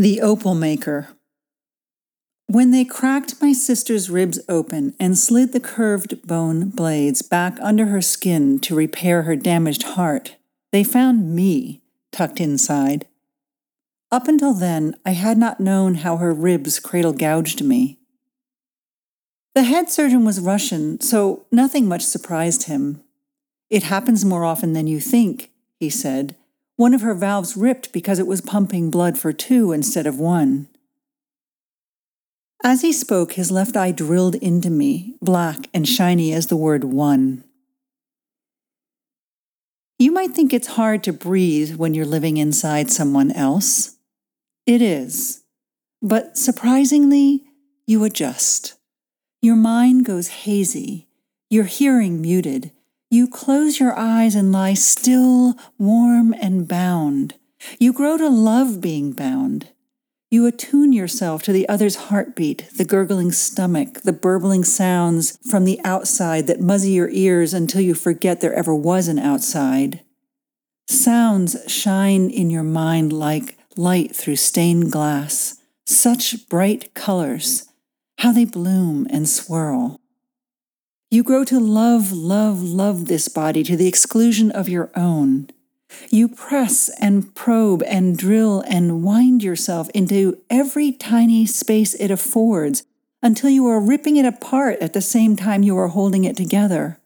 The Opal Maker. When they cracked my sister's ribs open and slid the curved bone blades back under her skin to repair her damaged heart, they found me tucked inside. Up until then, I had not known how her ribs cradle gouged me. The head surgeon was Russian, so nothing much surprised him. It happens more often than you think, he said one of her valves ripped because it was pumping blood for two instead of one. As he spoke, his left eye drilled into me, black and shiny as the word one. You might think it's hard to breathe when you're living inside someone else. It is. But surprisingly, you adjust. Your mind goes hazy, your hearing muted, you close your eyes and lie still, warm, and bound. You grow to love being bound. You attune yourself to the other's heartbeat, the gurgling stomach, the burbling sounds from the outside that muzzy your ears until you forget there ever was an outside. Sounds shine in your mind like light through stained glass. Such bright colors, how they bloom and swirl. You grow to love, love, love this body to the exclusion of your own. You press and probe and drill and wind yourself into every tiny space it affords until you are ripping it apart at the same time you are holding it together.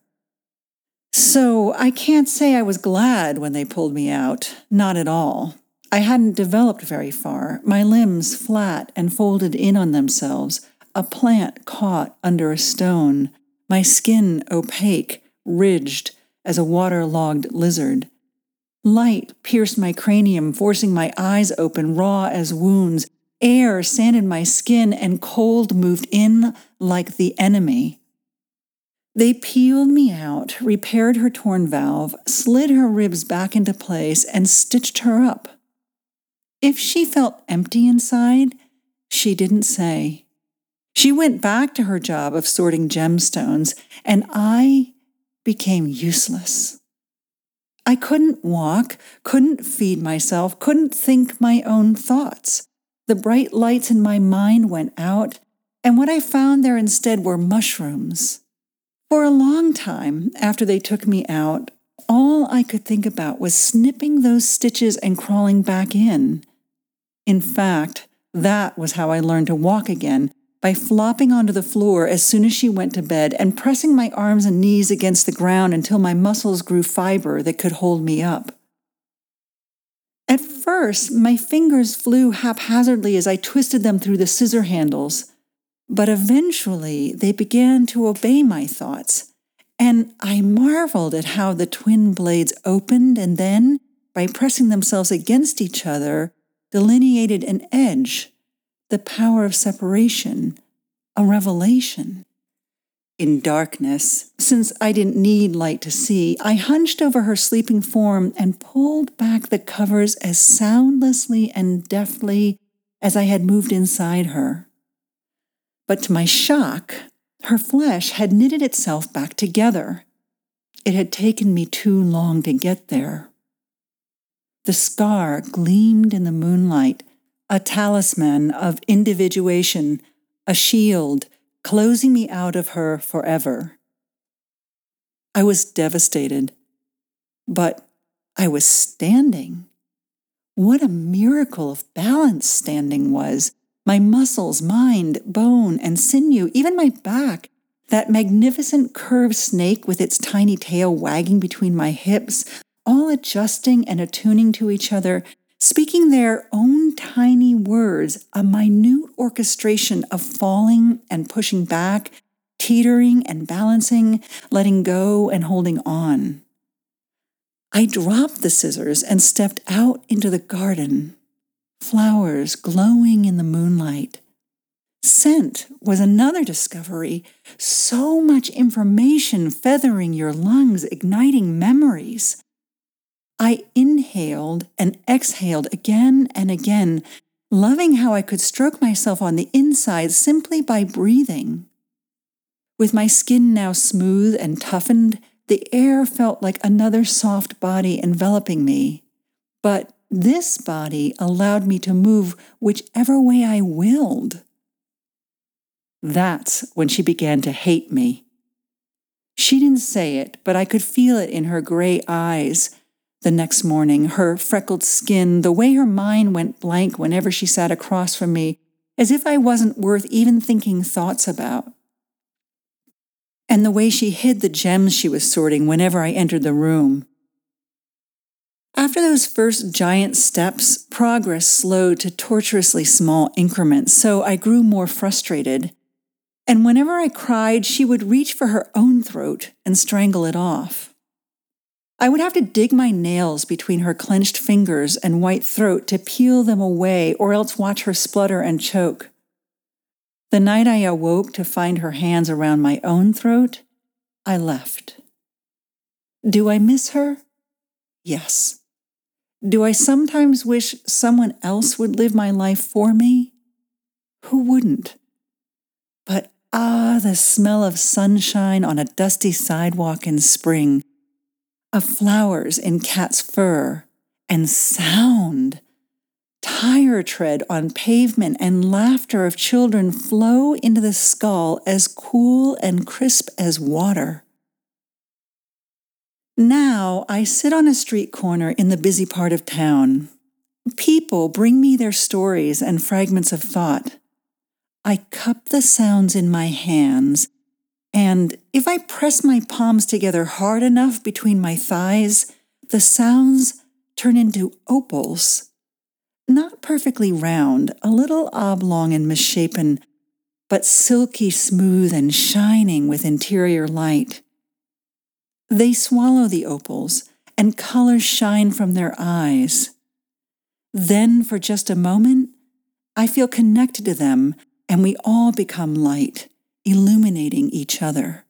So I can't say I was glad when they pulled me out, not at all. I hadn't developed very far, my limbs flat and folded in on themselves, a plant caught under a stone, my skin opaque, ridged as a waterlogged lizard. Light pierced my cranium, forcing my eyes open, raw as wounds. Air sanded my skin, and cold moved in like the enemy. They peeled me out, repaired her torn valve, slid her ribs back into place, and stitched her up. If she felt empty inside, she didn't say. She went back to her job of sorting gemstones, and I became useless. I couldn't walk, couldn't feed myself, couldn't think my own thoughts. The bright lights in my mind went out, and what I found there instead were mushrooms. For a long time after they took me out, all I could think about was snipping those stitches and crawling back in. In fact, that was how I learned to walk again by flopping onto the floor as soon as she went to bed and pressing my arms and knees against the ground until my muscles grew fiber that could hold me up. At first, my fingers flew haphazardly as I twisted them through the scissor handles, but eventually they began to obey my thoughts, and I marveled at how the twin blades opened and then, by pressing themselves against each other, delineated an edge the power of separation, a revelation. In darkness, since I didn't need light to see, I hunched over her sleeping form and pulled back the covers as soundlessly and deftly as I had moved inside her. But to my shock, her flesh had knitted itself back together. It had taken me too long to get there. The scar gleamed in the moonlight a talisman of individuation, a shield closing me out of her forever. I was devastated, but I was standing. What a miracle of balance standing was. My muscles, mind, bone, and sinew, even my back, that magnificent curved snake with its tiny tail wagging between my hips, all adjusting and attuning to each other speaking their own tiny words, a minute orchestration of falling and pushing back, teetering and balancing, letting go and holding on. I dropped the scissors and stepped out into the garden, flowers glowing in the moonlight. Scent was another discovery. So much information feathering your lungs, igniting memories. I inhaled and exhaled again and again, loving how I could stroke myself on the inside simply by breathing. With my skin now smooth and toughened, the air felt like another soft body enveloping me. But this body allowed me to move whichever way I willed. That's when she began to hate me. She didn't say it, but I could feel it in her gray eyes the next morning, her freckled skin, the way her mind went blank whenever she sat across from me, as if I wasn't worth even thinking thoughts about. And the way she hid the gems she was sorting whenever I entered the room. After those first giant steps, progress slowed to tortuously small increments, so I grew more frustrated. And whenever I cried, she would reach for her own throat and strangle it off. I would have to dig my nails between her clenched fingers and white throat to peel them away, or else watch her splutter and choke. The night I awoke to find her hands around my own throat, I left. Do I miss her? Yes. Do I sometimes wish someone else would live my life for me? Who wouldn't? But ah, the smell of sunshine on a dusty sidewalk in spring of flowers in cat's fur, and sound. Tire tread on pavement and laughter of children flow into the skull as cool and crisp as water. Now I sit on a street corner in the busy part of town. People bring me their stories and fragments of thought. I cup the sounds in my hands and if I press my palms together hard enough between my thighs, the sounds turn into opals. Not perfectly round, a little oblong and misshapen, but silky smooth and shining with interior light. They swallow the opals, and colors shine from their eyes. Then, for just a moment, I feel connected to them, and we all become light illuminating each other.